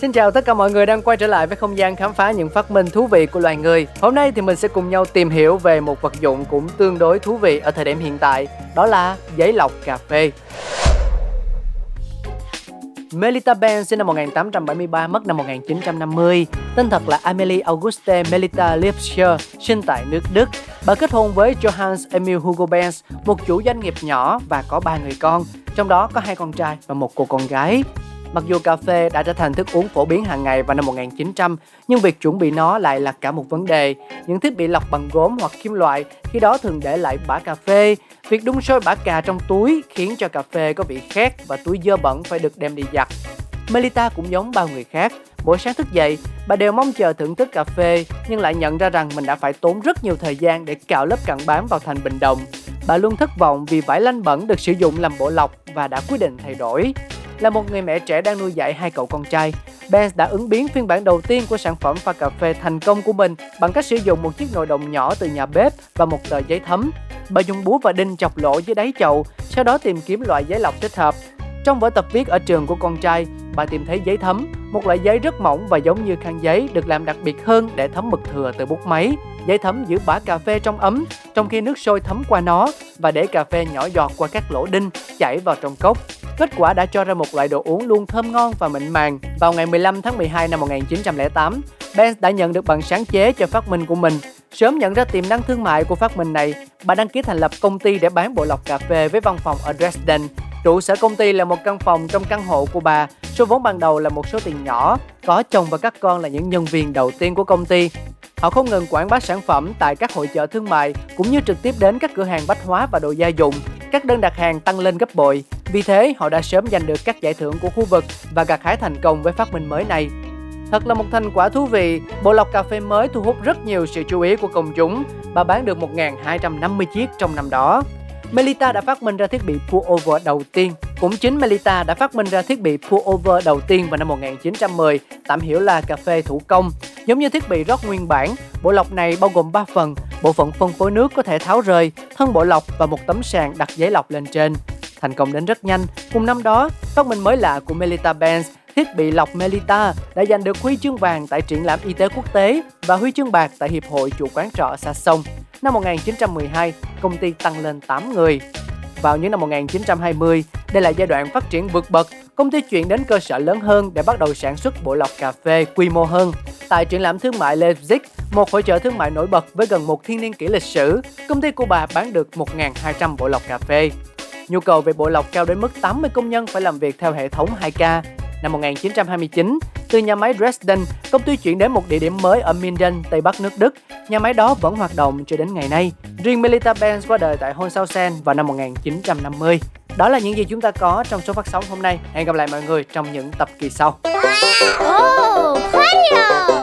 Xin chào tất cả mọi người đang quay trở lại với không gian khám phá những phát minh thú vị của loài người. Hôm nay thì mình sẽ cùng nhau tìm hiểu về một vật dụng cũng tương đối thú vị ở thời điểm hiện tại, đó là giấy lọc cà phê. Melita Benz sinh năm 1873, mất năm 1950. Tên thật là Amelie Auguste Melita Lipscher, sinh tại nước Đức. Bà kết hôn với Johannes Emil Hugo Benz, một chủ doanh nghiệp nhỏ và có ba người con, trong đó có hai con trai và một cô con gái. Mặc dù cà phê đã trở thành thức uống phổ biến hàng ngày vào năm 1900, nhưng việc chuẩn bị nó lại là cả một vấn đề. Những thiết bị lọc bằng gốm hoặc kim loại khi đó thường để lại bã cà phê. Việc đun sôi bã cà trong túi khiến cho cà phê có vị khét và túi dơ bẩn phải được đem đi giặt. Melita cũng giống bao người khác, mỗi sáng thức dậy, bà đều mong chờ thưởng thức cà phê nhưng lại nhận ra rằng mình đã phải tốn rất nhiều thời gian để cạo lớp cặn bám vào thành bình đồng. Bà luôn thất vọng vì vải lanh bẩn được sử dụng làm bộ lọc và đã quyết định thay đổi. Là một người mẹ trẻ đang nuôi dạy hai cậu con trai, Benz đã ứng biến phiên bản đầu tiên của sản phẩm pha cà phê thành công của mình bằng cách sử dụng một chiếc nồi đồng nhỏ từ nhà bếp và một tờ giấy thấm. Bà dùng búa và đinh chọc lỗ dưới đáy chậu, sau đó tìm kiếm loại giấy lọc thích hợp. Trong vở tập viết ở trường của con trai, bà tìm thấy giấy thấm, một loại giấy rất mỏng và giống như khăn giấy được làm đặc biệt hơn để thấm mực thừa từ bút máy. Giấy thấm giữ bã cà phê trong ấm, trong khi nước sôi thấm qua nó và để cà phê nhỏ giọt qua các lỗ đinh chảy vào trong cốc. Kết quả đã cho ra một loại đồ uống luôn thơm ngon và mịn màng. Vào ngày 15 tháng 12 năm 1908, Benz đã nhận được bằng sáng chế cho phát minh của mình. Sớm nhận ra tiềm năng thương mại của phát minh này, bà đăng ký thành lập công ty để bán bộ lọc cà phê với văn phòng ở Dresden. Trụ sở công ty là một căn phòng trong căn hộ của bà. Số vốn ban đầu là một số tiền nhỏ. Có chồng và các con là những nhân viên đầu tiên của công ty. Họ không ngừng quảng bá sản phẩm tại các hội chợ thương mại cũng như trực tiếp đến các cửa hàng bách hóa và đồ gia dụng. Các đơn đặt hàng tăng lên gấp bội. Vì thế, họ đã sớm giành được các giải thưởng của khu vực và gặt hái thành công với phát minh mới này. Thật là một thành quả thú vị, bộ lọc cà phê mới thu hút rất nhiều sự chú ý của công chúng. và bán được 1.250 chiếc trong năm đó. Melita đã phát minh ra thiết bị pour over đầu tiên. Cũng chính Melita đã phát minh ra thiết bị pour over đầu tiên vào năm 1910, tạm hiểu là cà phê thủ công. Giống như thiết bị rót nguyên bản, bộ lọc này bao gồm 3 phần, bộ phận phân phối nước có thể tháo rời, thân bộ lọc và một tấm sàn đặt giấy lọc lên trên. Thành công đến rất nhanh, cùng năm đó, phát minh mới lạ của Melita Benz thiết bị lọc Melita đã giành được huy chương vàng tại triển lãm y tế quốc tế và huy chương bạc tại Hiệp hội chủ quán trọ xa sông. Năm 1912, công ty tăng lên 8 người. Vào những năm 1920, đây là giai đoạn phát triển vượt bậc, công ty chuyển đến cơ sở lớn hơn để bắt đầu sản xuất bộ lọc cà phê quy mô hơn. Tại triển lãm thương mại Leipzig, một hội trợ thương mại nổi bật với gần một thiên niên kỷ lịch sử, công ty của bà bán được 1.200 bộ lọc cà phê. Nhu cầu về bộ lọc cao đến mức 80 công nhân phải làm việc theo hệ thống 2K. Năm 1929, từ nhà máy Dresden, công ty chuyển đến một địa điểm mới ở Minden, Tây Bắc nước Đức. Nhà máy đó vẫn hoạt động cho đến ngày nay. Riêng Melita Benz qua đời tại Holzhausen vào năm 1950. Đó là những gì chúng ta có trong số phát sóng hôm nay. Hẹn gặp lại mọi người trong những tập kỳ sau. Oh!